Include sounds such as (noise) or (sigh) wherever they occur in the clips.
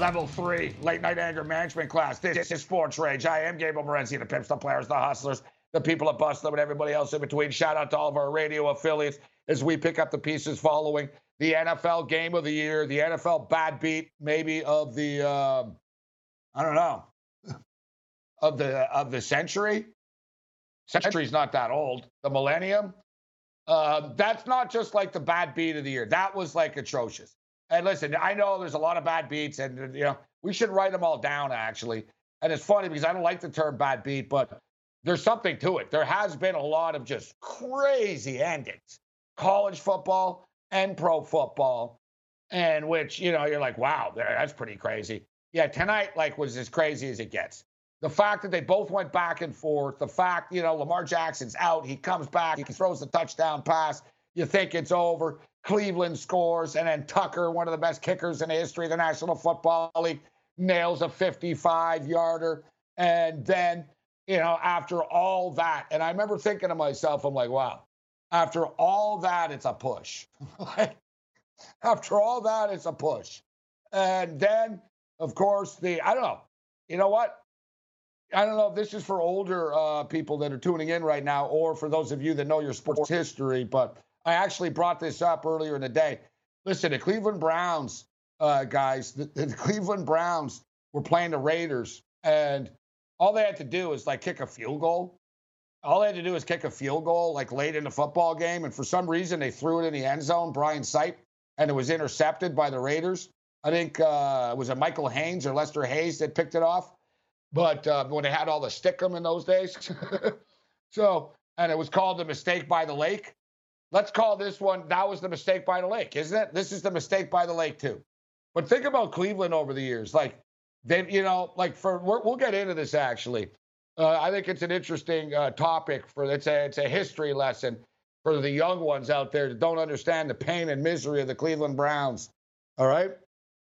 Level three, late night anger management class. This is Sports Rage. I am Gabriel Morency, the pimps, the players, the hustlers, the people at Bustle, and everybody else in between. Shout out to all of our radio affiliates as we pick up the pieces following the NFL game of the year, the NFL bad beat, maybe of the, um, I don't know, (laughs) of the of the century. Century's not that old. The millennium. Uh, that's not just like the bad beat of the year. That was like atrocious. And listen, I know there's a lot of bad beats, and uh, you know we should write them all down actually. And it's funny because I don't like the term bad beat, but there's something to it. There has been a lot of just crazy endings, college football and pro football, and which you know you're like, wow, that's pretty crazy. Yeah, tonight like was as crazy as it gets. The fact that they both went back and forth, the fact, you know, Lamar Jackson's out, he comes back, he throws the touchdown pass, you think it's over. Cleveland scores, and then Tucker, one of the best kickers in the history of the National Football League, nails a 55 yarder. And then, you know, after all that, and I remember thinking to myself, I'm like, wow, after all that, it's a push. (laughs) like, after all that, it's a push. And then, of course, the, I don't know, you know what? I don't know if this is for older uh, people that are tuning in right now or for those of you that know your sports history, but I actually brought this up earlier in the day. Listen, the Cleveland Browns, uh, guys, the, the (laughs) Cleveland Browns were playing the Raiders, and all they had to do is like kick a field goal. All they had to do is kick a field goal like late in the football game, and for some reason they threw it in the end zone, Brian Sipe, and it was intercepted by the Raiders. I think uh, was it Michael Haynes or Lester Hayes that picked it off, but uh, when they had all the stickum in those days. (laughs) so, and it was called the mistake by the lake. Let's call this one, that was the mistake by the lake, isn't it? This is the mistake by the lake, too. But think about Cleveland over the years. Like, they, you know, like for, we will get into this actually. Uh, I think it's an interesting uh, topic for, it's a, it's a history lesson for the young ones out there that don't understand the pain and misery of the Cleveland Browns. All right.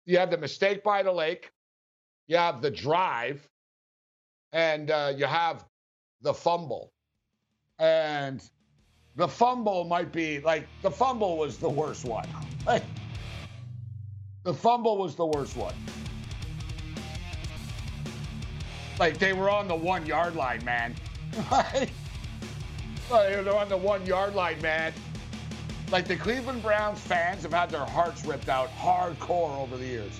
You have the mistake by the lake, you have the drive, and uh, you have the fumble. And the fumble might be like the fumble was the worst one. Like, the fumble was the worst one. Like they were on the one yard line, man. (laughs) Like, they're on the one yard line, man. Like the Cleveland Browns fans have had their hearts ripped out hardcore over the years.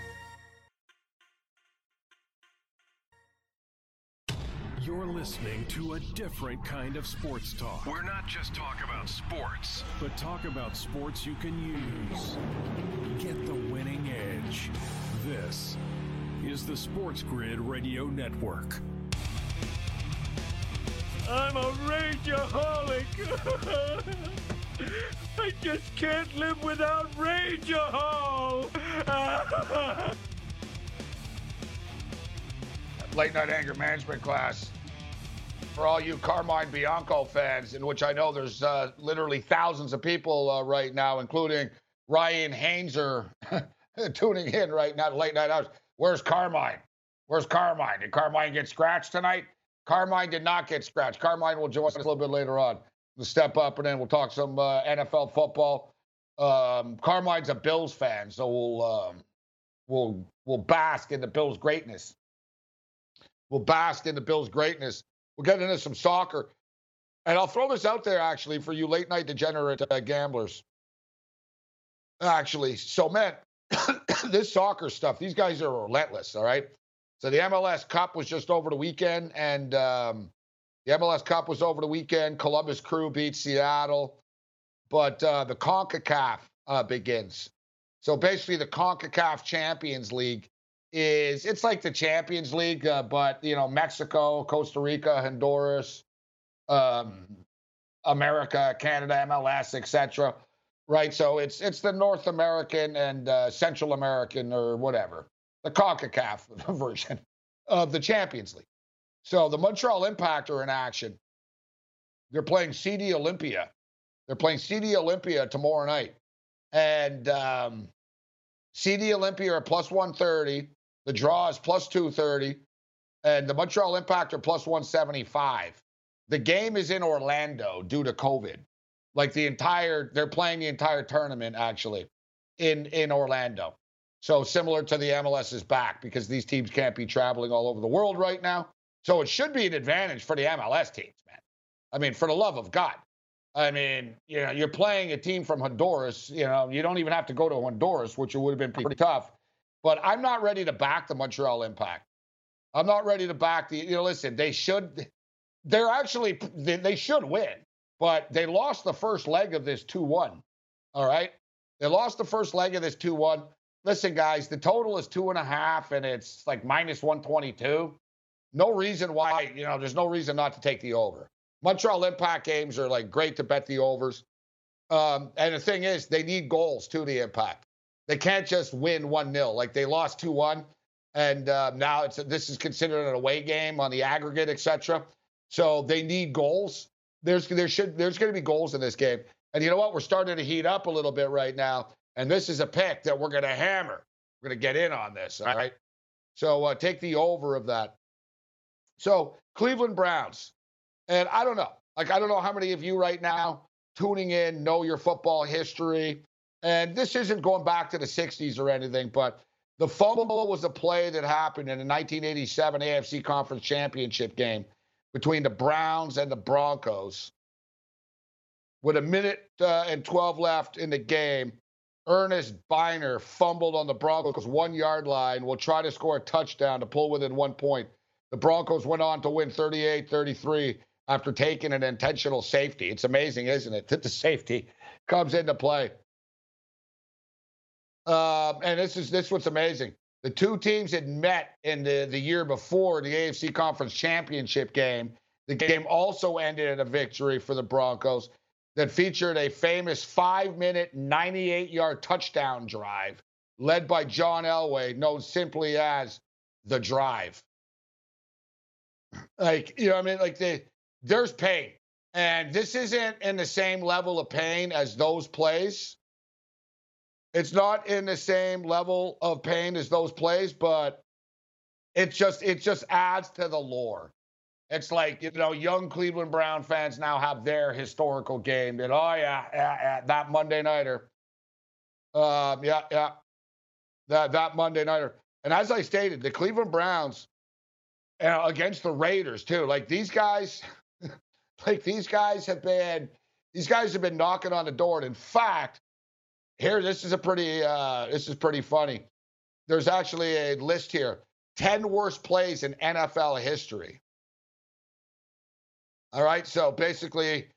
listening to a different kind of sports talk. We're not just talk about sports, but talk about sports you can use. Get the winning edge. This is the Sports Grid Radio Network. I'm a rageaholic. (laughs) I just can't live without Rageahol. (laughs) Late night anger management class for all you Carmine Bianco fans, in which I know there's uh, literally thousands of people uh, right now, including Ryan Hainzer (laughs) tuning in right now late night hours. Where's Carmine? Where's Carmine? Did Carmine get scratched tonight? Carmine did not get scratched. Carmine will join us a little bit later on. We'll step up and then we'll talk some uh, NFL football. Um, Carmine's a Bills fan, so we'll um, we'll we'll bask in the Bills' greatness. We'll bask in the Bills' greatness. We'll get into some soccer, and I'll throw this out there actually for you late night degenerate uh, gamblers. Actually, so man, (coughs) this soccer stuff, these guys are relentless. All right. So the MLS Cup was just over the weekend, and um, the MLS Cup was over the weekend. Columbus Crew beat Seattle, but uh, the CONCACAF uh, begins. So basically, the CONCACAF Champions League is it's like the Champions League, uh, but you know Mexico, Costa Rica, Honduras, um, America, Canada, MLS, etc right? So it's it's the North American and uh, Central American or whatever, the CONCACAF (laughs) version of the Champions League. So the Montreal Impact are in action. They're playing CD Olimpia. They're playing CD Olimpia tomorrow night. and um, CD Olimpia are plus 130. The draw is plus 230. And the Montreal Impact are plus 175. The game is in Orlando due to COVID. Like the entire, they're playing the entire tournament actually in in Orlando. So similar to the MLS is back because these teams can't be traveling all over the world right now. So it should be an advantage for the MLS teams, man. I mean, for the love of God. I mean, you know, you're playing a team from Honduras. You know, you don't even have to go to Honduras, which would have been pretty tough. But I'm not ready to back the Montreal Impact. I'm not ready to back the. You know, listen, they should. They're actually they, they should win, but they lost the first leg of this two one. All right, they lost the first leg of this two one. Listen, guys, the total is two and a half, and it's like minus one twenty two. No reason why. You know, there's no reason not to take the over. Montreal Impact games are like great to bet the overs. Um, and the thing is, they need goals to the Impact. They can't just win 1 0. Like they lost 2 1, and uh, now it's this is considered an away game on the aggregate, etc. So they need goals. There's there should there's going to be goals in this game. And you know what? We're starting to heat up a little bit right now. And this is a pick that we're going to hammer. We're going to get in on this. All right. So uh, take the over of that. So Cleveland Browns. And I don't know. Like, I don't know how many of you right now tuning in know your football history. And this isn't going back to the 60s or anything, but the fumble was a play that happened in the 1987 AFC Conference Championship game between the Browns and the Broncos. With a minute uh, and 12 left in the game, Ernest Byner fumbled on the Broncos' one yard line, will try to score a touchdown to pull within one point. The Broncos went on to win 38 33 after taking an intentional safety. It's amazing, isn't it, that the safety comes into play. Um, and this is this what's amazing. The two teams had met in the, the year before the AFC Conference Championship game. The game also ended in a victory for the Broncos that featured a famous five minute, 98 yard touchdown drive led by John Elway, known simply as the drive. Like, you know, I mean, like the there's pain. And this isn't in the same level of pain as those plays. It's not in the same level of pain as those plays, but it just it just adds to the lore. It's like you know, young Cleveland Brown fans now have their historical game. That oh yeah, yeah, yeah that Monday nighter. Um, yeah, yeah, that that Monday nighter. And as I stated, the Cleveland Browns uh, against the Raiders too. Like these guys, (laughs) like these guys have been these guys have been knocking on the door. And in fact, here this is a pretty uh, this is pretty funny. There's actually a list here: ten worst plays in NFL history. All right, so basically,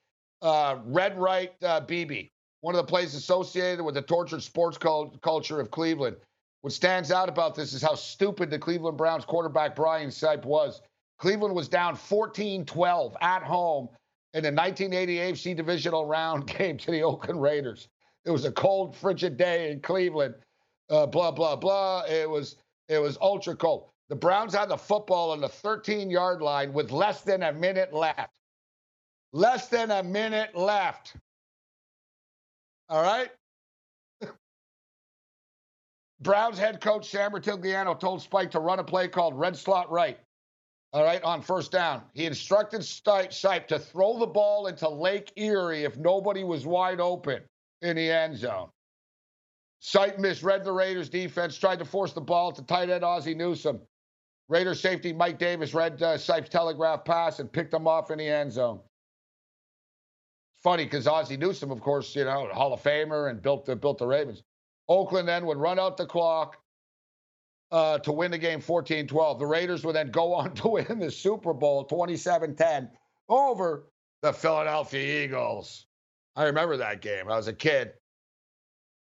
uh, Red Right uh, BB, one of the plays associated with the tortured sports cult- culture of Cleveland. What stands out about this is how stupid the Cleveland Browns quarterback Brian Sipe was. Cleveland was down 14 12 at home in the 1980 AFC divisional round (laughs) game to the Oakland Raiders. It was a cold, frigid day in Cleveland. Uh, blah blah blah. It was it was ultra cold. The Browns had the football on the 13 yard line with less than a minute left. Less than a minute left. All right. (laughs) Browns head coach Sam Rutigliano told Sipe to run a play called red slot right. All right, on first down. He instructed Sipe to throw the ball into Lake Erie if nobody was wide open in the end zone. Sipe misread the Raiders defense, tried to force the ball to tight end Ozzie Newsome. Raiders safety Mike Davis read uh, Sipe's telegraph pass and picked him off in the end zone. It's Funny because Ozzie Newsome, of course, you know, Hall of Famer and built the, built the Ravens. Oakland then would run out the clock uh, to win the game 14 12. The Raiders would then go (laughs) on to win the Super Bowl 27 10 over the Philadelphia Eagles. I remember that game. I was a kid.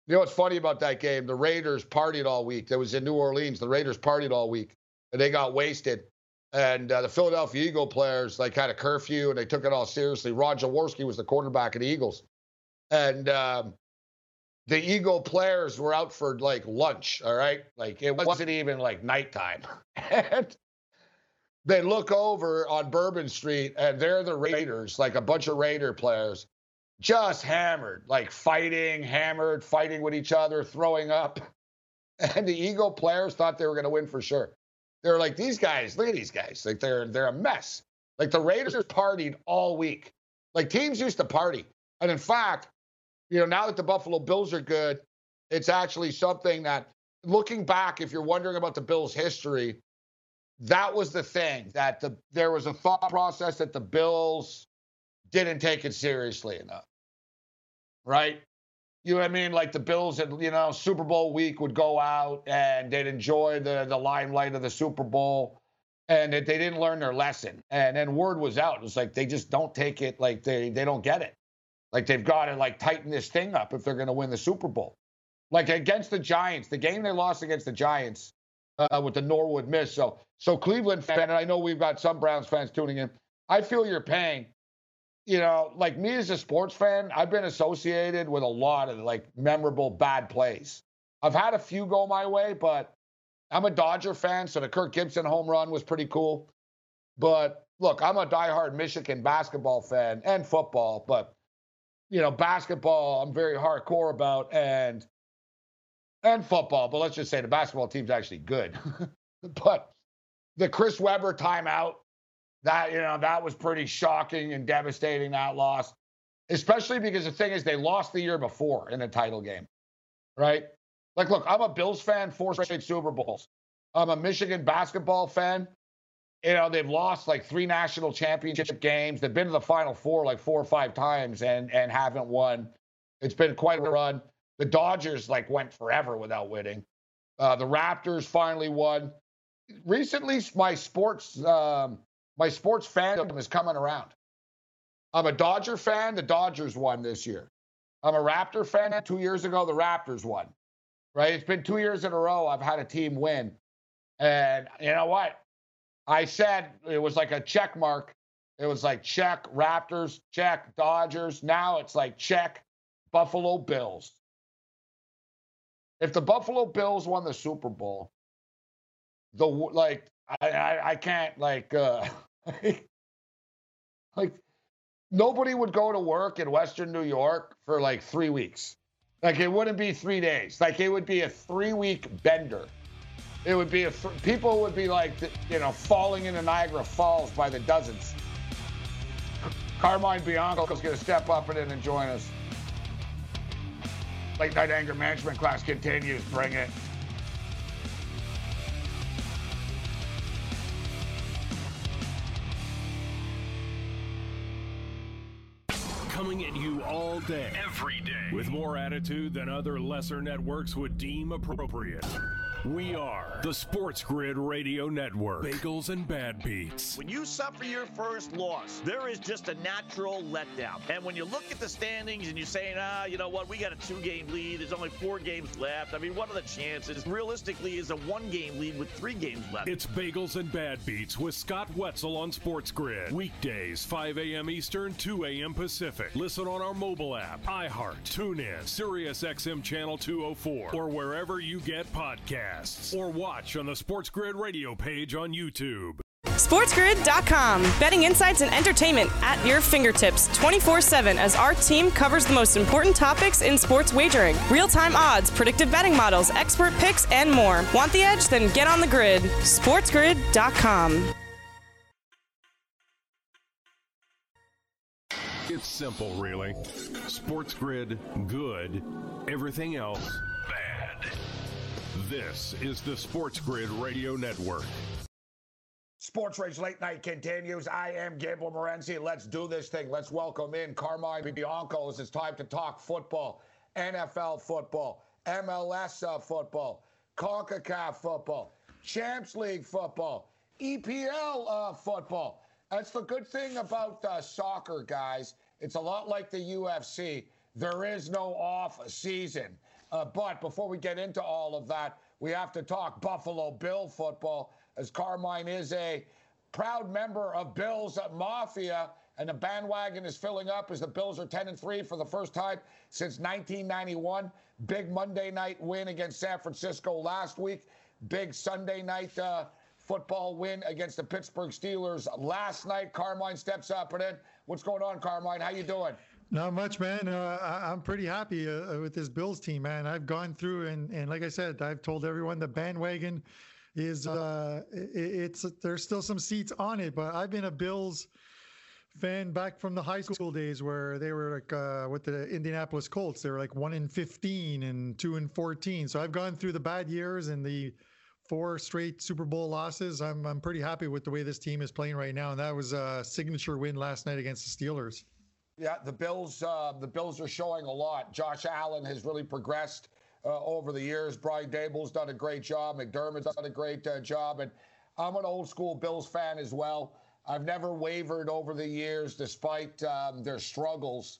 You know what's funny about that game? The Raiders partied all week. That was in New Orleans. The Raiders partied all week and they got wasted. And uh, the Philadelphia Eagle players like had a curfew and they took it all seriously. Ron Jaworski was the quarterback of the Eagles. And um, the Eagle players were out for like lunch, all right? Like it wasn't even like nighttime. (laughs) and they look over on Bourbon Street and they're the Raiders, like a bunch of Raider players. Just hammered, like fighting, hammered, fighting with each other, throwing up. (laughs) And the Eagle players thought they were going to win for sure. They were like, these guys, look at these guys. Like they're they're a mess. Like the Raiders partied all week. Like teams used to party. And in fact, you know, now that the Buffalo Bills are good, it's actually something that looking back, if you're wondering about the Bills' history, that was the thing that the there was a thought process that the Bills didn't take it seriously enough. Right? You know what I mean? Like the Bills at you know Super Bowl week would go out and they'd enjoy the the limelight of the Super Bowl, and they didn't learn their lesson. And then word was out. It was like they just don't take it. Like they they don't get it. Like they've got to like tighten this thing up if they're going to win the Super Bowl. Like against the Giants, the game they lost against the Giants uh, with the Norwood miss. So so Cleveland fan, and I know we've got some Browns fans tuning in. I feel your pain you know, like me as a sports fan, I've been associated with a lot of like memorable bad plays. I've had a few go my way, but I'm a Dodger fan, so the Kirk Gibson home run was pretty cool. But look, I'm a diehard Michigan basketball fan and football, but you know, basketball I'm very hardcore about and and football, but let's just say the basketball team's actually good. (laughs) but the Chris Webber timeout that, you know, that was pretty shocking and devastating, that loss, especially because the thing is, they lost the year before in a title game, right? Like, look, I'm a Bills fan, four straight Super Bowls. I'm a Michigan basketball fan. You know, they've lost like three national championship games. They've been to the Final Four like four or five times and and haven't won. It's been quite a run. The Dodgers like went forever without winning. Uh, the Raptors finally won. Recently, my sports um, my sports fandom is coming around. I'm a Dodger fan. The Dodgers won this year. I'm a Raptor fan. Two years ago, the Raptors won. Right? It's been two years in a row I've had a team win. And you know what? I said it was like a check mark. It was like check Raptors, check Dodgers. Now it's like check Buffalo Bills. If the Buffalo Bills won the Super Bowl, the like I I, can't like uh (laughs) like nobody would go to work in Western New York for like three weeks. Like it wouldn't be three days. Like it would be a three week bender. It would be a th- people would be like you know falling into Niagara Falls by the dozens. Carmine Bianco is going to step up and join us. Late night anger management class continues. Bring it. Coming at you all day, every day, with more attitude than other lesser networks would deem appropriate. We are the Sports Grid Radio Network. Bagels and Bad Beats. When you suffer your first loss, there is just a natural letdown. And when you look at the standings and you're saying, ah, you know what, we got a two game lead, there's only four games left. I mean, what are the chances? Realistically, is a one game lead with three games left. It's Bagels and Bad Beats with Scott Wetzel on Sports Grid. Weekdays, 5 a.m. Eastern, 2 a.m. Pacific. Listen on our mobile app, iHeart, TuneIn, SiriusXM Channel 204, or wherever you get podcasts podcasts or watch on the Sports Grid radio page on YouTube. SportsGrid.com. Betting insights and entertainment at your fingertips 24 7 as our team covers the most important topics in sports wagering real time odds, predictive betting models, expert picks, and more. Want the edge? Then get on the grid. SportsGrid.com. It's simple, really. Sports Grid, good. Everything else, bad. This is the Sports Grid Radio Network. Sports Rage Late Night continues. I am Gabriel Morency. Let's do this thing. Let's welcome in Carmine Bianco. It's time to talk football, NFL football, MLS uh, football, CONCACAF football, Champs League football, EPL uh, football. That's the good thing about uh, soccer, guys. It's a lot like the UFC. There is no off season. Uh, but before we get into all of that, we have to talk Buffalo Bill football, as Carmine is a proud member of Bills Mafia, and the bandwagon is filling up as the Bills are 10 and 3 for the first time since 1991. Big Monday night win against San Francisco last week. Big Sunday night uh, football win against the Pittsburgh Steelers last night. Carmine steps up and in. What's going on, Carmine? How you doing? Not much, man. Uh, I, am pretty happy uh, with this Bills team, man. I've gone through and, and like I said, I've told everyone the bandwagon is uh, it, it's there's still some seats on it, but I've been a Bills fan back from the high school days where they were like uh, with the Indianapolis Colts. They were like one in 15 and two in 14. So I've gone through the bad years and the four straight Super Bowl losses. I'm I'm pretty happy with the way this team is playing right now, and that was a signature win last night against the Steelers. Yeah, the Bills. Uh, the Bills are showing a lot. Josh Allen has really progressed uh, over the years. Brian Daboll's done a great job. McDermott's done a great uh, job, and I'm an old school Bills fan as well. I've never wavered over the years, despite um, their struggles.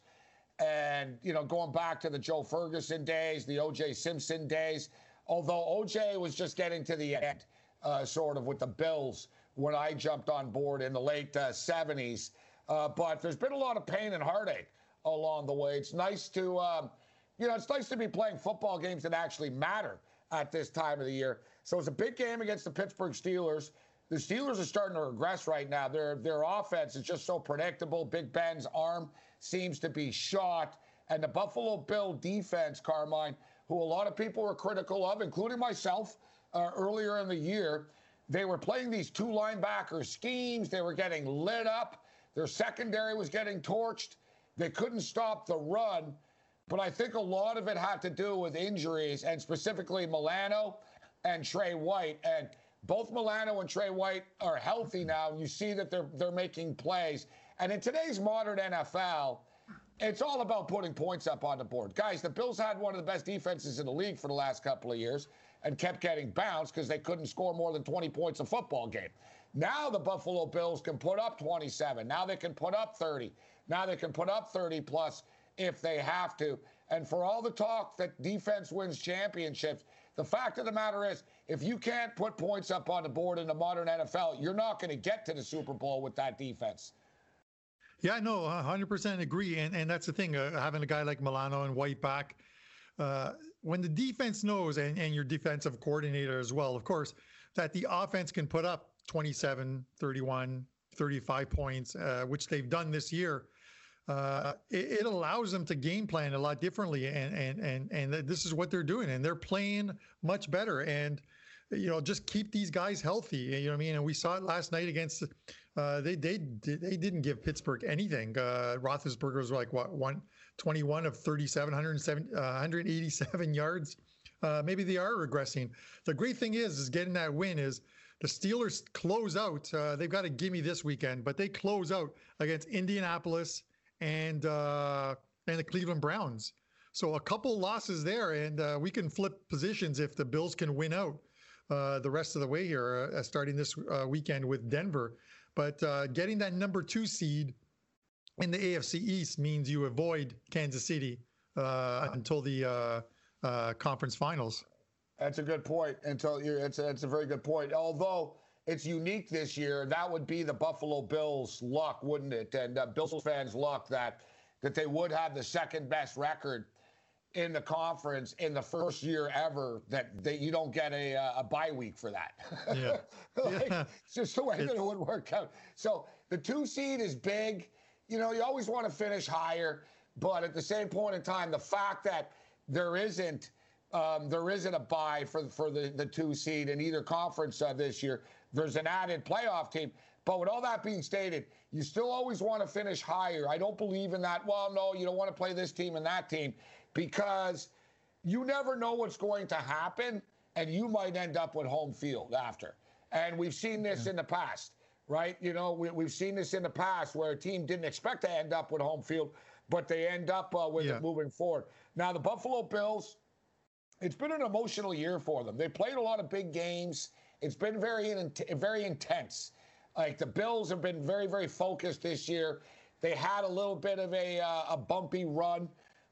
And you know, going back to the Joe Ferguson days, the O.J. Simpson days. Although O.J. was just getting to the end, uh, sort of with the Bills when I jumped on board in the late 70s. Uh, but there's been a lot of pain and heartache along the way. It's nice to, um, you know, it's nice to be playing football games that actually matter at this time of the year. So it's a big game against the Pittsburgh Steelers. The Steelers are starting to regress right now. Their their offense is just so predictable. Big Ben's arm seems to be shot, and the Buffalo Bill defense, Carmine, who a lot of people were critical of, including myself, uh, earlier in the year, they were playing these two linebacker schemes. They were getting lit up. Their secondary was getting torched. They couldn't stop the run. But I think a lot of it had to do with injuries, and specifically Milano and Trey White. And both Milano and Trey White are healthy now. You see that they're they're making plays. And in today's modern NFL, it's all about putting points up on the board. Guys, the Bills had one of the best defenses in the league for the last couple of years and kept getting bounced because they couldn't score more than 20 points a football game. Now the Buffalo Bills can put up 27. Now they can put up 30. Now they can put up 30 plus if they have to. And for all the talk that defense wins championships, the fact of the matter is, if you can't put points up on the board in the modern NFL, you're not going to get to the Super Bowl with that defense. Yeah, no, 100% agree. And, and that's the thing, uh, having a guy like Milano and White back, uh, when the defense knows, and, and your defensive coordinator as well, of course, that the offense can put up 27, 31, 35 points, uh, which they've done this year, uh, it, it, allows them to game plan a lot differently. And, and, and, and this is what they're doing. And they're playing much better. And, you know, just keep these guys healthy. You know what I mean? And we saw it last night against, uh, they, they, they didn't give Pittsburgh anything. Uh, Roethlisberger was like, what, 121 of 37, 187 uh, (laughs) yards. Uh, maybe they are regressing. The great thing is, is getting that win is the Steelers close out. Uh, they've got a gimme this weekend, but they close out against Indianapolis and uh, and the Cleveland Browns. So a couple losses there, and uh, we can flip positions if the Bills can win out uh, the rest of the way here, uh, starting this uh, weekend with Denver. But getting that number two seed in the AFC East means you avoid Kansas City until the conference finals. That's a good point. Until you're, it's a, it's a very good point. Although it's unique this year, that would be the Buffalo Bills' luck, wouldn't it? And uh, Bills fans' luck that that they would have the second best record in the conference in the first year ever. That that you don't get a uh, a bye week for that. Yeah, (laughs) like, yeah. It's just the way it's... that it would work out. So the two seed is big. You know, you always want to finish higher, but at the same point in time, the fact that there isn't um, there isn't a bye for for the, the two seed in either conference uh, this year. There's an added playoff team. But with all that being stated, you still always want to finish higher. I don't believe in that. Well, no, you don't want to play this team and that team because you never know what's going to happen, and you might end up with home field after. And we've seen this yeah. in the past, right? You know, we, we've seen this in the past where a team didn't expect to end up with home field, but they end up uh, with yeah. it moving forward. Now, the Buffalo Bills it's been an emotional year for them. They played a lot of big games. It's been very very intense. Like the Bills have been very very focused this year. They had a little bit of a uh, a bumpy run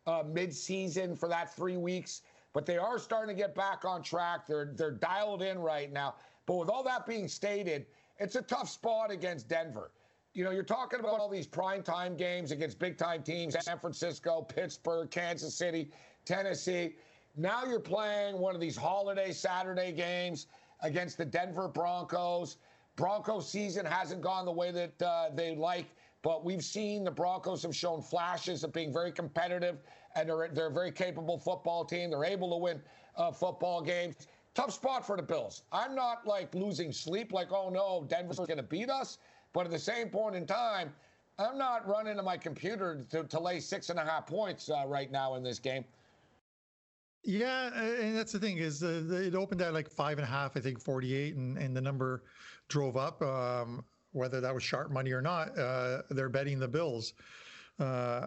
uh, mid-season for that three weeks, but they are starting to get back on track. They're they're dialed in right now. But with all that being stated, it's a tough spot against Denver. You know, you're talking about all these prime time games against big time teams: San Francisco, Pittsburgh, Kansas City, Tennessee. Now you're playing one of these holiday Saturday games against the Denver Broncos. Broncos season hasn't gone the way that uh, they like. but we've seen the Broncos have shown flashes of being very competitive, and they're, they're a very capable football team. They're able to win uh, football games. Tough spot for the Bills. I'm not like losing sleep, like, oh no, Denver's going to beat us. But at the same point in time, I'm not running to my computer to, to lay six and a half points uh, right now in this game. Yeah, and that's the thing is uh, it opened at like five and a half, I think, 48, and, and the number drove up. Um, whether that was sharp money or not, uh, they're betting the Bills. Uh,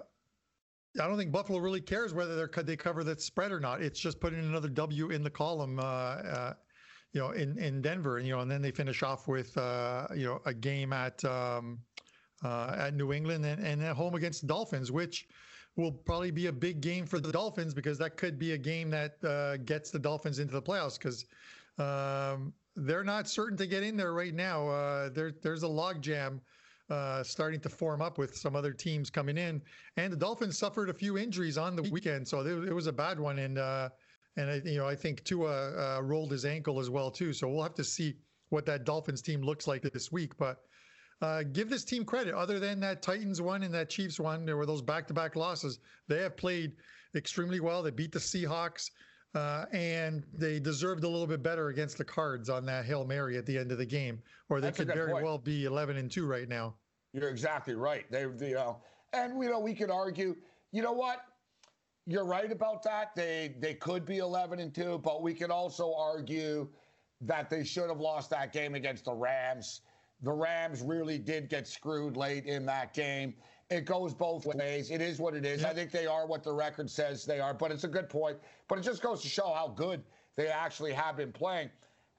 I don't think Buffalo really cares whether they they cover that spread or not. It's just putting another W in the column, uh, uh, you know, in in Denver, and you know, and then they finish off with uh, you know a game at um, uh, at New England and, and at home against the Dolphins, which will probably be a big game for the Dolphins because that could be a game that uh, gets the Dolphins into the playoffs because um, they're not certain to get in there right now. Uh, there, there's a logjam uh, starting to form up with some other teams coming in, and the Dolphins suffered a few injuries on the weekend, so it, was a bad one. And uh, and I, you know I think Tua uh, rolled his ankle as well too. So we'll have to see what that Dolphins team looks like this week, but. Uh, give this team credit. Other than that Titans one and that Chiefs one, there were those back-to-back losses. They have played extremely well. They beat the Seahawks. Uh, and they deserved a little bit better against the Cards on that Hail Mary at the end of the game, or they That's could very point. well be 11 and 2 right now. You're exactly right. They, you know, and you know, we could argue, you know what? You're right about that. They they could be 11 and 2, but we could also argue that they should have lost that game against the Rams. The Rams really did get screwed late in that game. It goes both ways. It is what it is. I think they are what the record says they are, but it's a good point. But it just goes to show how good they actually have been playing.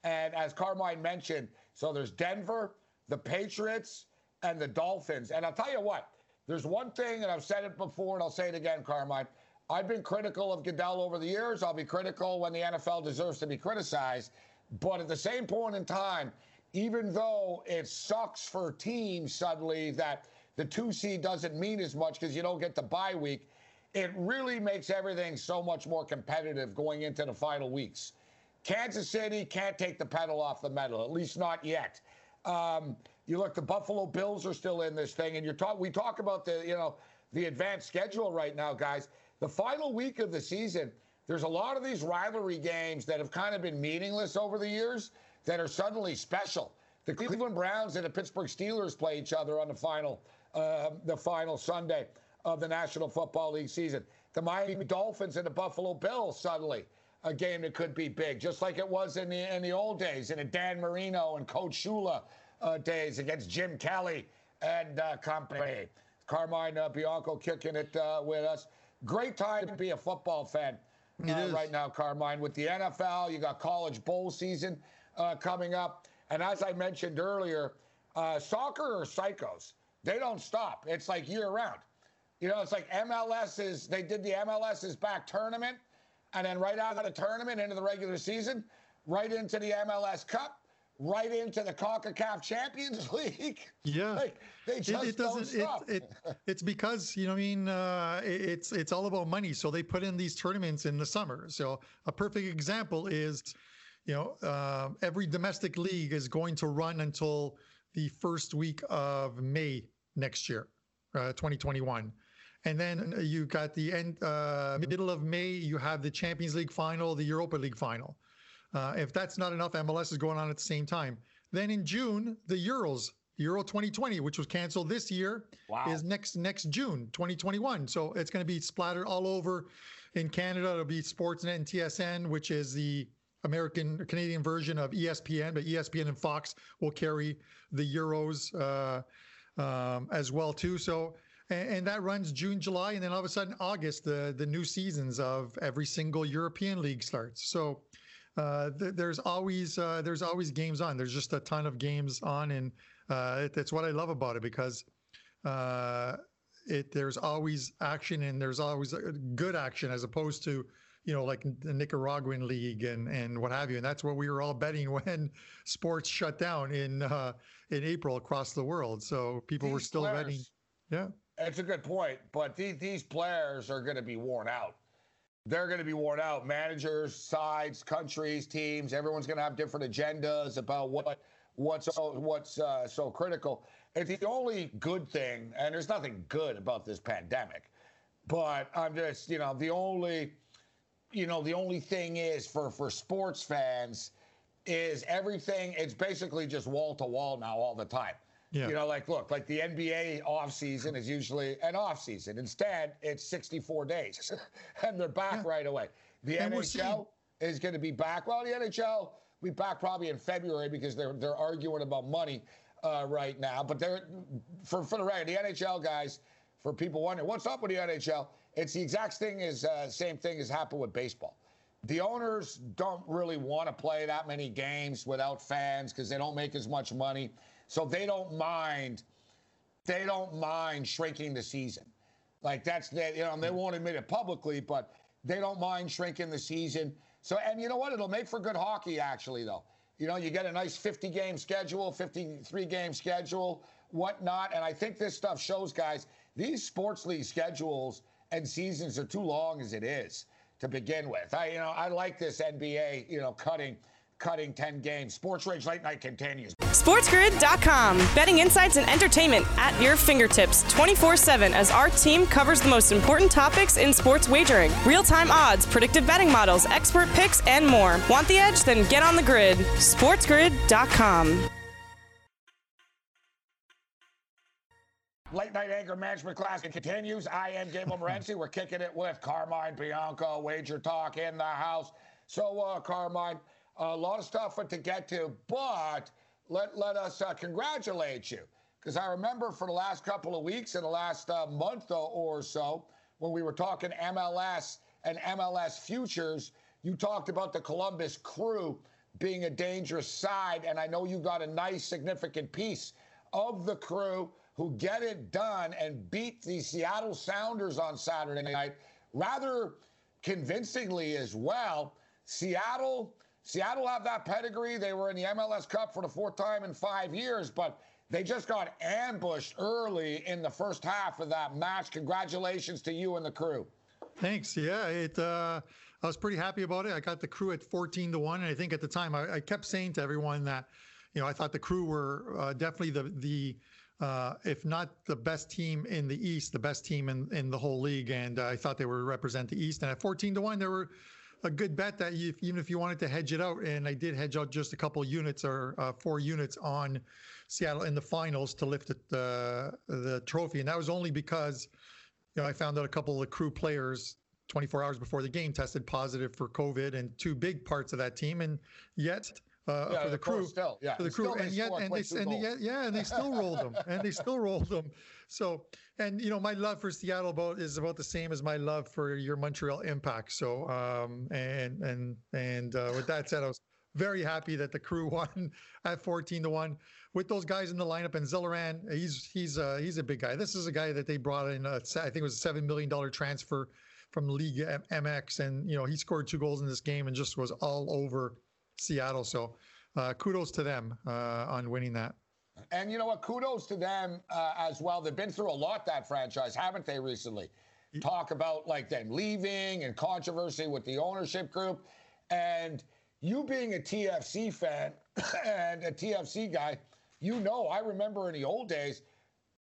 And as Carmine mentioned, so there's Denver, the Patriots, and the Dolphins. And I'll tell you what, there's one thing, and I've said it before, and I'll say it again, Carmine. I've been critical of Goodell over the years. I'll be critical when the NFL deserves to be criticized. But at the same point in time, even though it sucks for teams suddenly that the two seed doesn't mean as much because you don't get the bye week. It really makes everything so much more competitive going into the final weeks. Kansas City can't take the pedal off the metal, at least not yet. Um, you look, the Buffalo Bills are still in this thing, and you're talk. We talk about the, you know, the advanced schedule right now, guys. The final week of the season, there's a lot of these rivalry games that have kind of been meaningless over the years that are suddenly special. The Cleveland Browns and the Pittsburgh Steelers play each other on the final uh, the final Sunday of the National Football League season. The Miami Dolphins and the Buffalo Bills suddenly a game that could be big, just like it was in the in the old days in the Dan Marino and Coach Shula uh, days against Jim Kelly and uh, company. Carmine uh, Bianco kicking it uh, with us. Great time to be a football fan uh, right now, Carmine. With the NFL, you got college bowl season uh, coming up, and as I mentioned earlier, soccer or psychos. They don't stop. It's like year round. You know, it's like MLS is, they did the MLS is back tournament, and then right out of the tournament into the regular season, right into the MLS Cup, right into the CONCACAF Champions (laughs) League. Yeah. Like, they just it, it doesn't, don't. It, it, it's because, you know, I mean, uh, it's, it's all about money. So they put in these tournaments in the summer. So a perfect example is, you know, uh, every domestic league is going to run until the first week of May next year, uh, 2021. And then you got the end, uh, middle of May, you have the Champions League final, the Europa League final. Uh, if that's not enough, MLS is going on at the same time. Then in June, the Euros, Euro 2020, which was canceled this year, wow. is next next June 2021. So it's going to be splattered all over. In Canada, it'll be Sportsnet and TSN, which is the American Canadian version of ESPN, but ESPN and Fox will carry the Euros. Uh, um, as well too. So and, and, that runs June, July, and then all of a sudden August, the the new seasons of every single European league starts. So uh, th- there's always uh, there's always games on. There's just a ton of games on, and uh, that's what I love about it because uh, it there's always action and there's always good action as opposed to you know, like the Nicaraguan league and and what have you. And that's what we were all betting (laughs) when sports shut down in uh, in April across the world. So people these were still players, betting. Yeah, that's a good point. But these these players are going to be worn out. They're going to be worn out. Managers, sides, countries, teams. Everyone's going to have different agendas about what what's what's uh, so critical. it's the only good thing, and there's nothing good about this pandemic, but I'm just, you know, the only, you know, the only thing is for for sports fans is everything. It's basically just wall to wall now all the time. Yeah. You know, like look, like the NBA offseason is usually an offseason. Instead, it's 64 days, (laughs) and they're back Yeah. right away. The And NHL is going to be back. Well, the NHL will be back probably in February because they're they're arguing about money uh, right now. But they're for for the record, the NHL guys. For people wondering what's up with the NHL, it's the exact thing as uh, same thing as happened with baseball. The owners don't really want to play that many games without fans because they don't make as much money. So they don't mind. They don't mind shrinking the season. Like that's that you know they won't admit it publicly, but they don't mind shrinking the season. So and you know what? It'll make for good hockey actually though. You know, you get a nice 50 game schedule, 53 game schedule, whatnot. And I think this stuff shows guys these sports league schedules and seasons are too long as it is to begin with. I you know I like this NBA you know cutting cutting 10 games. Sports Rage Late Night continues. SportsGrid.com. Betting insights and entertainment at your fingertips 24 7 as our team covers the most important topics in sports wagering real time odds, predictive betting models, expert picks, and more. Want the edge? Then get on the grid. SportsGrid.com. Late night anger management class it continues. I am Gabriel (laughs) Morency. We're kicking it with Carmine Bianco, Wager Talk in the house. So, uh, Carmine, a lot of stuff to get to, but let, let us uh, congratulate you. Because I remember for the last couple of weeks and the last uh, month or so, when we were talking MLS and MLS futures, you talked about the Columbus crew being a dangerous side. And I know you got a nice, significant piece of the crew who get it done and beat the Seattle Sounders on Saturday night rather convincingly as well. Seattle, Seattle have that pedigree. They were in the MLS Cup for the fourth time in five years, but they just got ambushed early in the first half of that match. Congratulations to you and the crew. Thanks. Yeah, it. Uh, I was pretty happy about it. I got the crew at 14 to one, and I think at the time I, I kept saying to everyone that, you know, I thought the crew were uh, definitely the the uh, if not the best team in the East, the best team in, in the whole league. And uh, I thought they would represent the East. And at 14 to 1, they were a good bet that you, even if you wanted to hedge it out, and I did hedge out just a couple units or uh, four units on Seattle in the finals to lift uh, the trophy. And that was only because, you know, I found out a couple of the crew players 24 hours before the game tested positive for COVID and two big parts of that team. And yet, uh, Yeah, for the crew, still, yeah. for the And crew, and yet, and they, and they, yeah, and they still rolled them, and they still (laughs) rolled them. So, and you know, my love for Seattle about is about the same as my love for your Montreal Impact. So, um, and and and uh, with that said, I was very happy that the crew (laughs) won at 14 to one with those guys in the lineup. And Zelarayán, he's he's uh, he's a big guy. This is a guy that they brought in. Uh, I think it was a seven million dollar transfer from League MX, and you know he scored two goals in this game and just was all over Seattle. So uh, kudos to them uh, on winning that. And you know what? Kudos to them uh, as well. They've been through a lot, that franchise, haven't they, recently? Talk about like them leaving and controversy with the ownership group. And you being a TFC fan (coughs) and a TFC guy, you know, I remember in the old days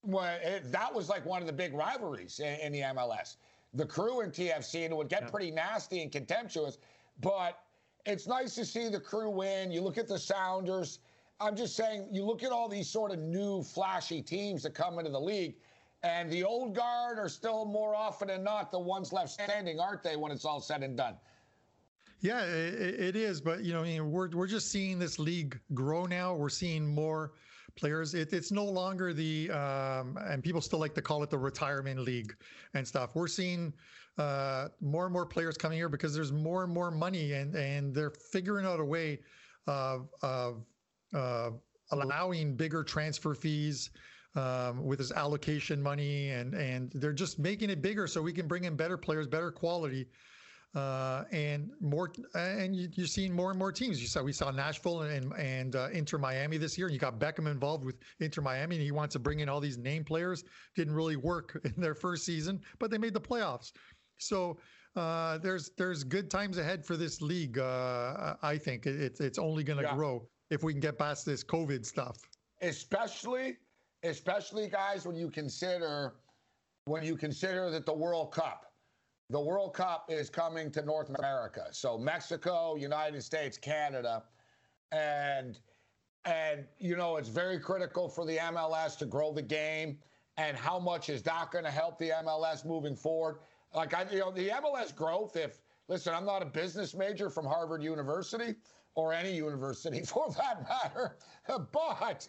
when it, that was like one of the big rivalries in, in the MLS. The crew and TFC, and it would get pretty nasty and contemptuous. But it's nice to see the crew win. You look at the Sounders. I'm just saying, you look at all these sort of new flashy teams that come into the league, and the old guard are still more often than not the ones left standing, aren't they, when it's all said and done? Yeah, it, is. But you know, we're we're just seeing this league grow now. We're seeing more players. It, it's no longer the um, and people still like to call it the retirement league and stuff. We're seeing uh, more and more players coming here because there's more and more money, and and they're figuring out a way of of uh, allowing bigger transfer fees. Um, with this allocation money and and they're just making it bigger so we can bring in better players, better quality, uh, and more. And you, you're seeing more and more teams. You saw we saw Nashville and and uh, Inter Miami this year, and you got Beckham involved with Inter Miami, and he wants to bring in all these name players. Didn't really work (laughs) in their first season, but they made the playoffs. So uh, there's there's good times ahead for this league. Uh, I think it's it's only going to Yeah. grow if we can get past this COVID stuff. especially especially guys when you consider when you consider that the World Cup, the World Cup is coming to North America. So Mexico, United States, Canada, and and you know it's very critical for the MLS to grow the game. And how much is that going to help the MLS moving forward? Like I, you know, the MLS growth. If listen, I'm not a business major from Harvard University or any university (laughs) for that matter, (laughs) but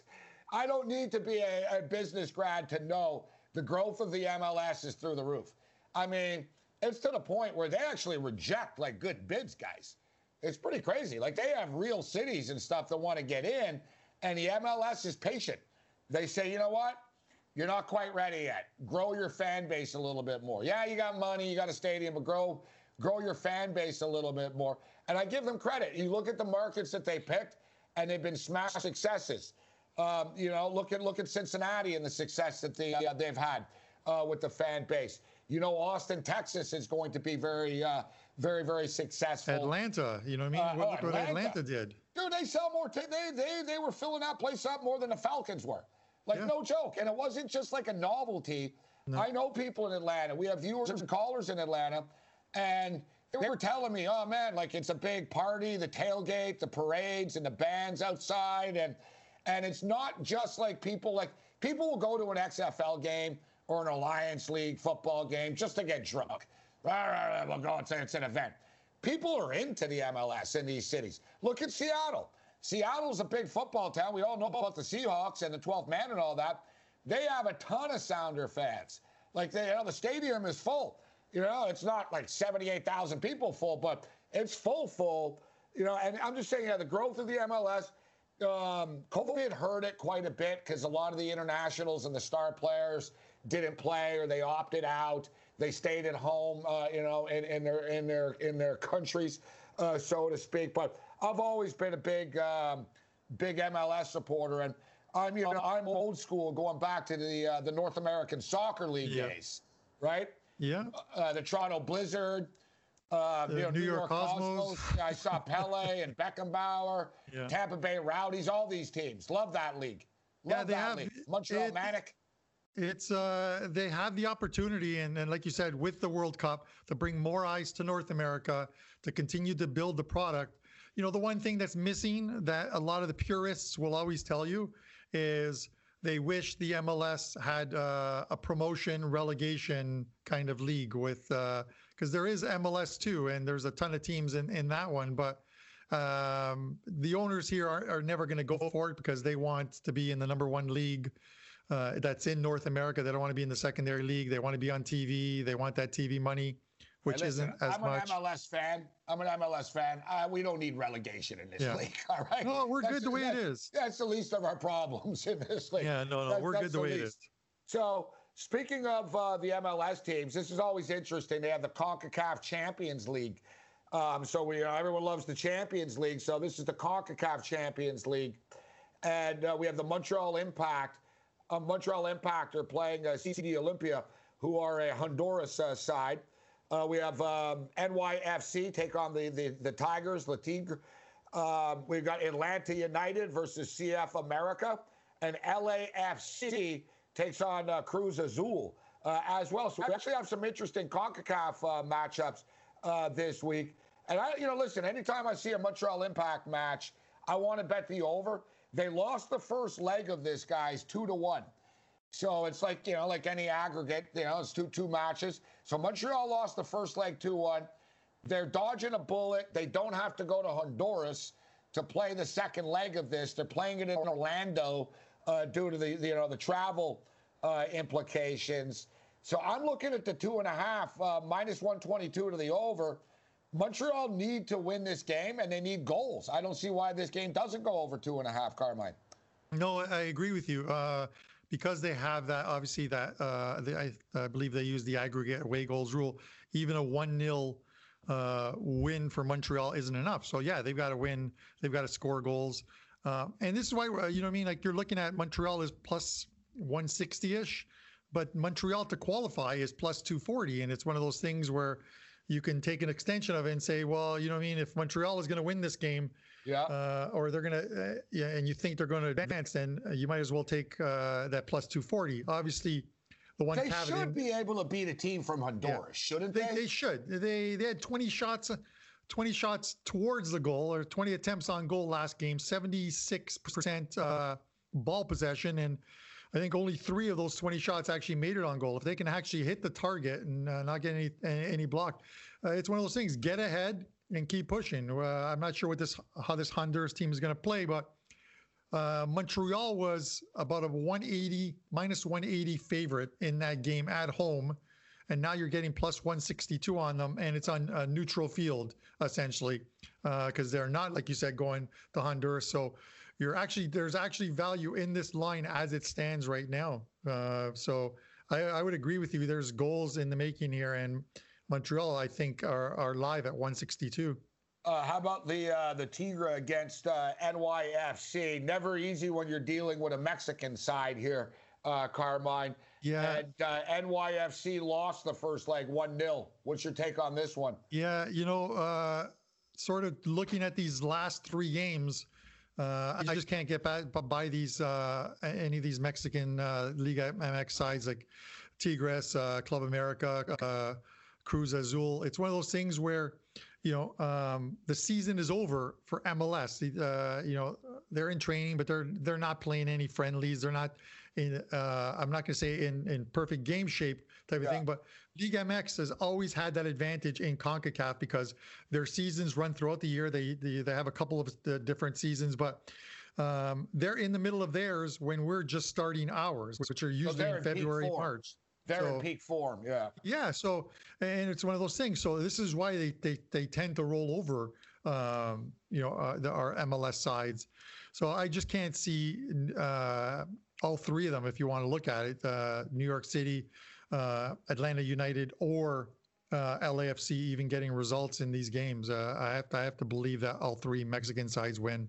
I don't need to be a, a business grad to know the growth of the MLS is through the roof. I mean, it's to the point where they actually reject like good bids, guys. It's pretty crazy. Like they have real cities and stuff that want to get in, and the MLS is patient. They say, you know what? You're not quite ready yet. Grow your fan base a little bit more. Yeah, you got money, you got a stadium, but grow grow your fan base a little bit more. And I give them credit. You look at the markets that they picked, and they've been smash successes. Um, you know, look at look at Cincinnati and the success that they uh, they've had uh, with the fan base. You know, Austin, Texas is going to be very, uh, very, very successful. Atlanta, you know what I mean? Uh, look what Atlanta did. Dude, they sell more. T- they they they were filling that place up more than the Falcons were. Like yeah. no joke, and it wasn't just like a novelty. No. I know people in Atlanta. We have viewers and callers in Atlanta, and they were telling me, "Oh man, like it's a big party, the tailgate, the parades, and the bands outside, and." And it's not just like people like people will go to an XFL game or an Alliance League football game just to get drunk. We'll go and say it's an event. People are into the MLS in these cities. Look at Seattle. Seattle's a big football town. We all know about the Seahawks and the 12th man and all that. They have a ton of Sounder fans. Like they, you know, the stadium is full. You know, it's not like 78,000 people full, but it's full, full. You know, and I'm just saying, yeah, the growth of the MLS um, COVID hurt it quite a bit because a lot of the internationals and the star players didn't play or they opted out. They stayed at home, uh, you know, in, in, their in their in their countries, uh, so to speak. But I've always been a big um, big MLS supporter, and I'm you know I'm old school, going back to the uh, the North American Soccer League yeah. days, right? Yeah. Uh, the Toronto Blizzard, uh, you know, New, New York, York Cosmos. Cosmos. I saw Pele (laughs) and Beckenbauer, yeah. Tampa Bay Rowdies, all these teams. Love that league. Love yeah, they that have, league. Montreal it, Manic. It's uh, they have the opportunity, and, and like you said, with the World Cup, to bring more eyes to North America, to continue to build the product. You know, the one thing that's missing that a lot of the purists will always tell you is they wish the MLS had uh, a promotion relegation kind of league with uh, because there is MLS too, and there's a ton of teams in, in that one. But um, the owners here are, are never going to go for it because they want to be in the number one league uh, that's in North America. They don't want to be in the secondary league. They want to be on TV. They want that TV money, which listen, isn't as I'm much. I'm an MLS fan. I'm an MLS fan. Uh, we don't need relegation in this yeah. league. (laughs) All right. No, we're that's, good the way it is. That's the least of our problems in this league. Yeah, no, no, that, we're good the, the way least. it is. So Speaking of uh, the MLS teams, this is always interesting. They have the CONCACAF Champions League. Um, so we, uh, everyone loves the Champions League. So this is the CONCACAF Champions League. And uh, we have the Montreal Impact. Uh, Montreal Impact are playing uh, CD Olimpia, who are a Honduras uh, side. Uh, we have um, NYFC take on the, the, the Tigers, the Tigre. Um, we've got Atlanta United versus CF America. And LAFC takes on uh, Cruz Azul uh, as well. So we actually have some interesting CONCACAF matchups this week. And I, you know, listen, anytime I see a Montreal Impact match, I want to bet the over. They lost the first leg of this, guys, two to one. So it's like, you know, like any aggregate, you know, it's two two matches. So Montreal lost the first leg 2 1. They're dodging a bullet. They don't have to go to Honduras to play the second leg of this. They're playing it in Orlando uh, due to the, the, you know the travel uh, implications. So I'm looking at the two and a half uh, minus 122 to the over. Montreal need to win this game and they need goals. I don't see why this game doesn't go over two and a half, Carmine. No, I agree with you. Uh, because they have that, obviously, that uh, they, I, I, believe they use the aggregate away goals rule. Even a 1 0 uh, win for Montreal isn't enough. So, yeah, they've got to win. They've got to score goals. Uh, and this is why, uh, you know what I mean? Like you're looking at Montreal is plus 160 ish, but Montreal to qualify is plus 240. And it's one of those things where you can take an extension of it and say, well, you know what I mean? If Montreal is going to win this game, Yeah. Uh, or they're going to, uh, yeah, and you think they're going to advance, then you might as well take uh, that plus 240. Obviously, the one they should be able to beat a team from Honduras, yeah. shouldn't they? they? They should. They they had 20 shots, 20 shots towards the goal or 20 attempts on goal last game, 76% uh, ball possession, and I think only three of those 20 shots actually made it on goal. If they can actually hit the target and uh, not get any any block, uh, it's one of those things. Get ahead and keep pushing. Uh, I'm not sure what this how this Honduras team is going to play, but uh, Montreal was about a 180 minus 180 favorite in that game at home, and now you're getting plus 162 on them, and it's on a neutral field essentially because uh, they're not like you said going to Honduras. So you're actually there's actually value in this line as it stands right now. Uh, so I, I, would agree with you. There's goals in the making here, and Montreal I think are are live at 162. Uh, how about the uh, the Tigre against uh, NYFC? Never easy when you're dealing with a Mexican side here, uh, Carmine. Yeah. And uh, NYFC lost the first leg 1 0. What's your take on this one? Yeah, you know, uh, sort of looking at these last three games, uh, I just can't get by, by these uh, any of these Mexican uh, Liga MX sides like Tigres, uh, Club America, uh, Cruz Azul. It's one of those things where you know um, the season is over for MLS. Uh, you know they're in training, but they're they're not playing any friendlies. They're not in. I'm not going to say in in perfect game shape type of thing, but Liga MX has always had that advantage in CONCACAF because their seasons run throughout the year. They they, they have a couple of different seasons, but um, they're in the middle of theirs when we're just starting ours, which are usually so in February, March. They're so, in peak form, yeah. Yeah, so and it's one of those things. So this is why they they, they tend to roll over, um, you know, uh, the, our MLS sides. So I just can't see uh, all three of them if you want to look at it. Uh, New York City, uh, Atlanta United or uh, LAFC even getting results in these games. Uh, I have to, I have to believe that all three Mexican sides win.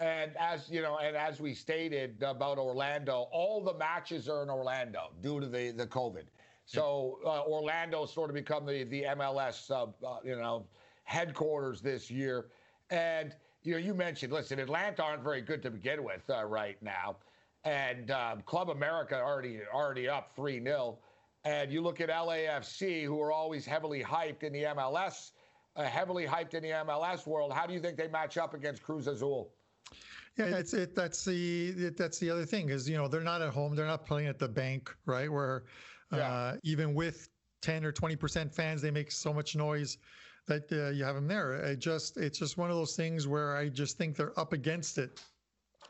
And as you know, and as we stated about Orlando, all the matches are in Orlando due to the the COVID. So uh, Orlando sort of become the the MLS uh, uh, you know headquarters this year. And you know, you mentioned, listen, Atlanta aren't very good to begin with uh, right now, and um, Club America already already up three 0 and you look at LAFC, who are always heavily hyped in the MLS, uh, heavily hyped in the MLS world. How do you think they match up against Cruz Azul? Yeah, it's it. That's the it, that's the other thing is you know they're not at home. They're not playing at the bank, right? Where uh, yeah. even with ten or twenty percent fans, they make so much noise that uh, you have them there. It just it's just one of those things where I just think they're up against it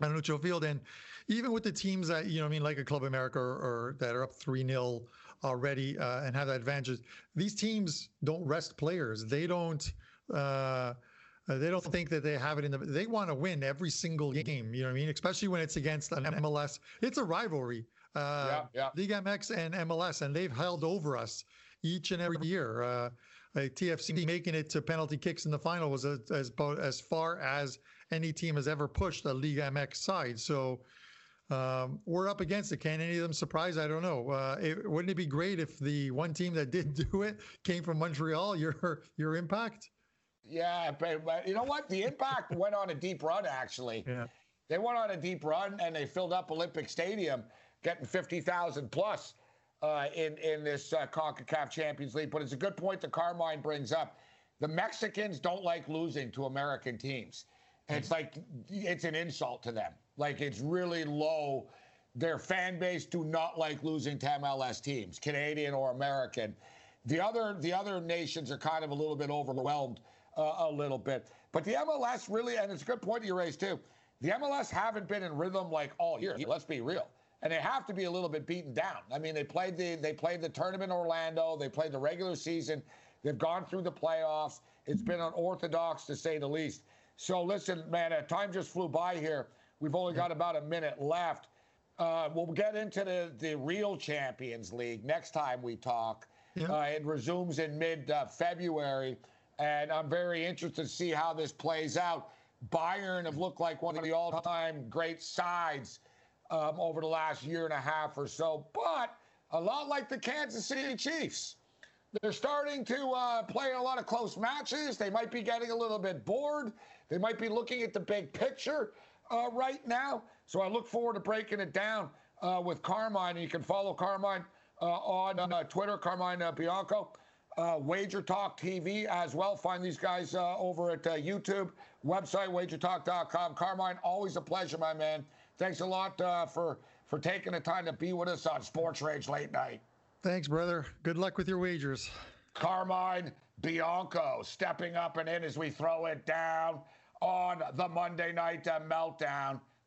on neutral field, and even with the teams that you know, I mean, like a Club America or, or that are up three 0 already uh, and have that advantage. These teams don't rest players. They don't. Uh, they don't think that they have it in the. They want to win every single game. You know what I mean? Especially when it's against an MLS. It's a rivalry. Uh, yeah, yeah. Liga MX and MLS, and they've held over us each and every year. Uh, TFC making it to penalty kicks in the final was as, as, as far as any team has ever pushed a Liga MX side. So um, we're up against it. Can any of them surprise? I don't know. Uh, it, wouldn't it be great if the one team that did (laughs) do it came from Montreal? Your your impact. Yeah, but, but you know what? The impact (laughs) went on a deep run. Actually, yeah. they went on a deep run and they filled up Olympic Stadium, getting fifty thousand plus uh, in in this uh, Concacaf Champions League. But it's a good point that Carmine brings up. The Mexicans don't like losing to American teams. It's like it's an insult to them. Like it's really low. Their fan base do not like losing to MLS teams, Canadian or American. The other the other nations are kind of a little bit overwhelmed uh, a little bit. But the MLS really, and it's a good point you raised too. The MLS haven't been in rhythm like all year. Let's be real, and they have to be a little bit beaten down. I mean, they played the they played the tournament in Orlando. They played the regular season. They've gone through the playoffs. It's been unorthodox to say the least. So listen, man, uh, time just flew by here. We've only got about a minute left. Uh, we'll get into the, the real Champions League next time we talk. Yeah. Uh, it resumes in mid uh, February, and I'm very interested to see how this plays out. Bayern have looked like one of the all time great sides um, over the last year and a half or so, but a lot like the Kansas City Chiefs. they're starting to uh, play a lot of close matches. They might be getting a little bit bored. They might be looking at the big picture uh, right now. So I look forward to breaking it down uh, with Carmine. You can follow Carmine uh, on uh, Twitter, Carmine uh, Wager Talk TV as well. Find these guys uh, over at uh, YouTube, website, wagertalk.com. Carmine, always a pleasure, my man. Thanks a lot for, for taking the time to be with us on SportsRage Late Night. Thanks, brother. Good luck with your wagers. Carmine Bianco stepping up and in as we throw it down on the Monday night uh, meltdown.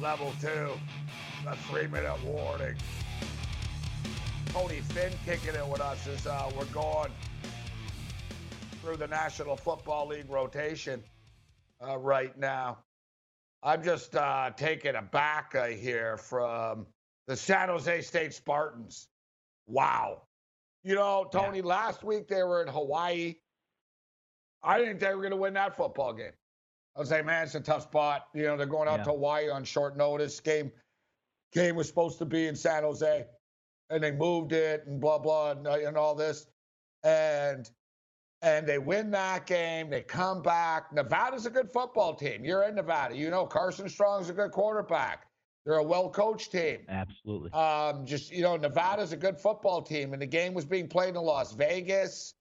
Level two, a three minute warning. Tony Finn kicking it with us as uh, we're going through the National Football League rotation uh, right now. I'm just uh, taken aback uh, here from the San Jose State Spartans. Wow. You know, Tony, yeah. last week they were in Hawaii. I didn't think they were going to win that football game. I was like, man, it's a tough spot. You know, they're going out yeah. to Hawaii on short notice. Game game was supposed to be in San Jose, and they moved it and blah blah and, uh, and all this, and and they win that game. They come back. Nevada's a good football team. You're in Nevada. You know Carson Strong's a good quarterback. They're a well-coached team. Absolutely. Um, just you know, Nevada's a good football team, and the game was being played in Las Vegas.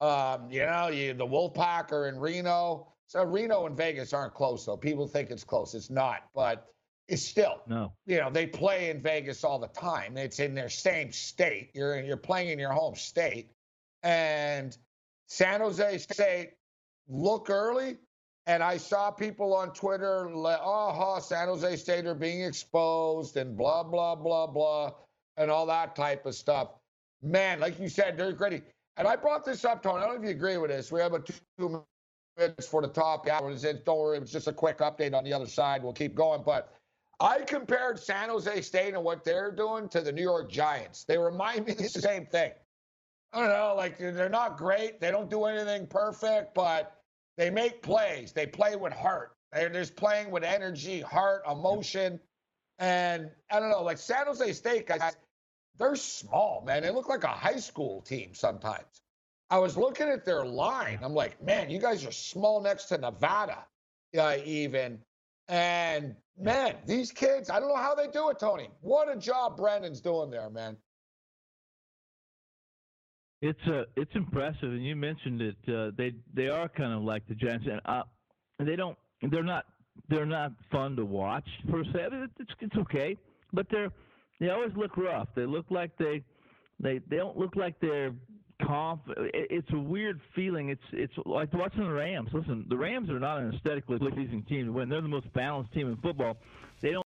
Um, you know, you, the Wolfpack are in Reno. So Reno and Vegas aren't close, though. People think it's close. It's not, but it's still. No. You know, they play in Vegas all the time. It's in their same state. You're you're playing in your home state, and San Jose State look early, and I saw people on Twitter, oh, San Jose State are being exposed and blah blah blah blah, and all that type of stuff. Man, like you said, they're great. And I brought this up, Tony. I don't know if you agree with this. We have a two minutes for the top hours. Don't worry, it's just a quick update on the other side. We'll keep going. But I compared San Jose State and what they're doing to the New York Giants. They remind me of the same thing. I don't know, like they're not great. They don't do anything perfect, but they make plays. They play with heart. They're just playing with energy, heart, emotion. And I don't know, like San Jose State guys, they're small, man. They look like a high school team sometimes. I was looking at their line. I'm like, man, you guys are small next to Nevada, uh, even. And man, these kids, I don't know how they do it, Tony. What a job Brennan's doing there, man. It's uh, it's impressive, and you mentioned it. Uh, they they are kind of like the Giants, and uh, they don't. They're not. They're not fun to watch per se. It's it's okay, but they're they always look rough. They look like they they they don't look like they're conf. It's a weird feeling. It's it's like watching the Rams. Listen, the Rams are not an aesthetically pleasing team to win. They're the most balanced team in football. They don't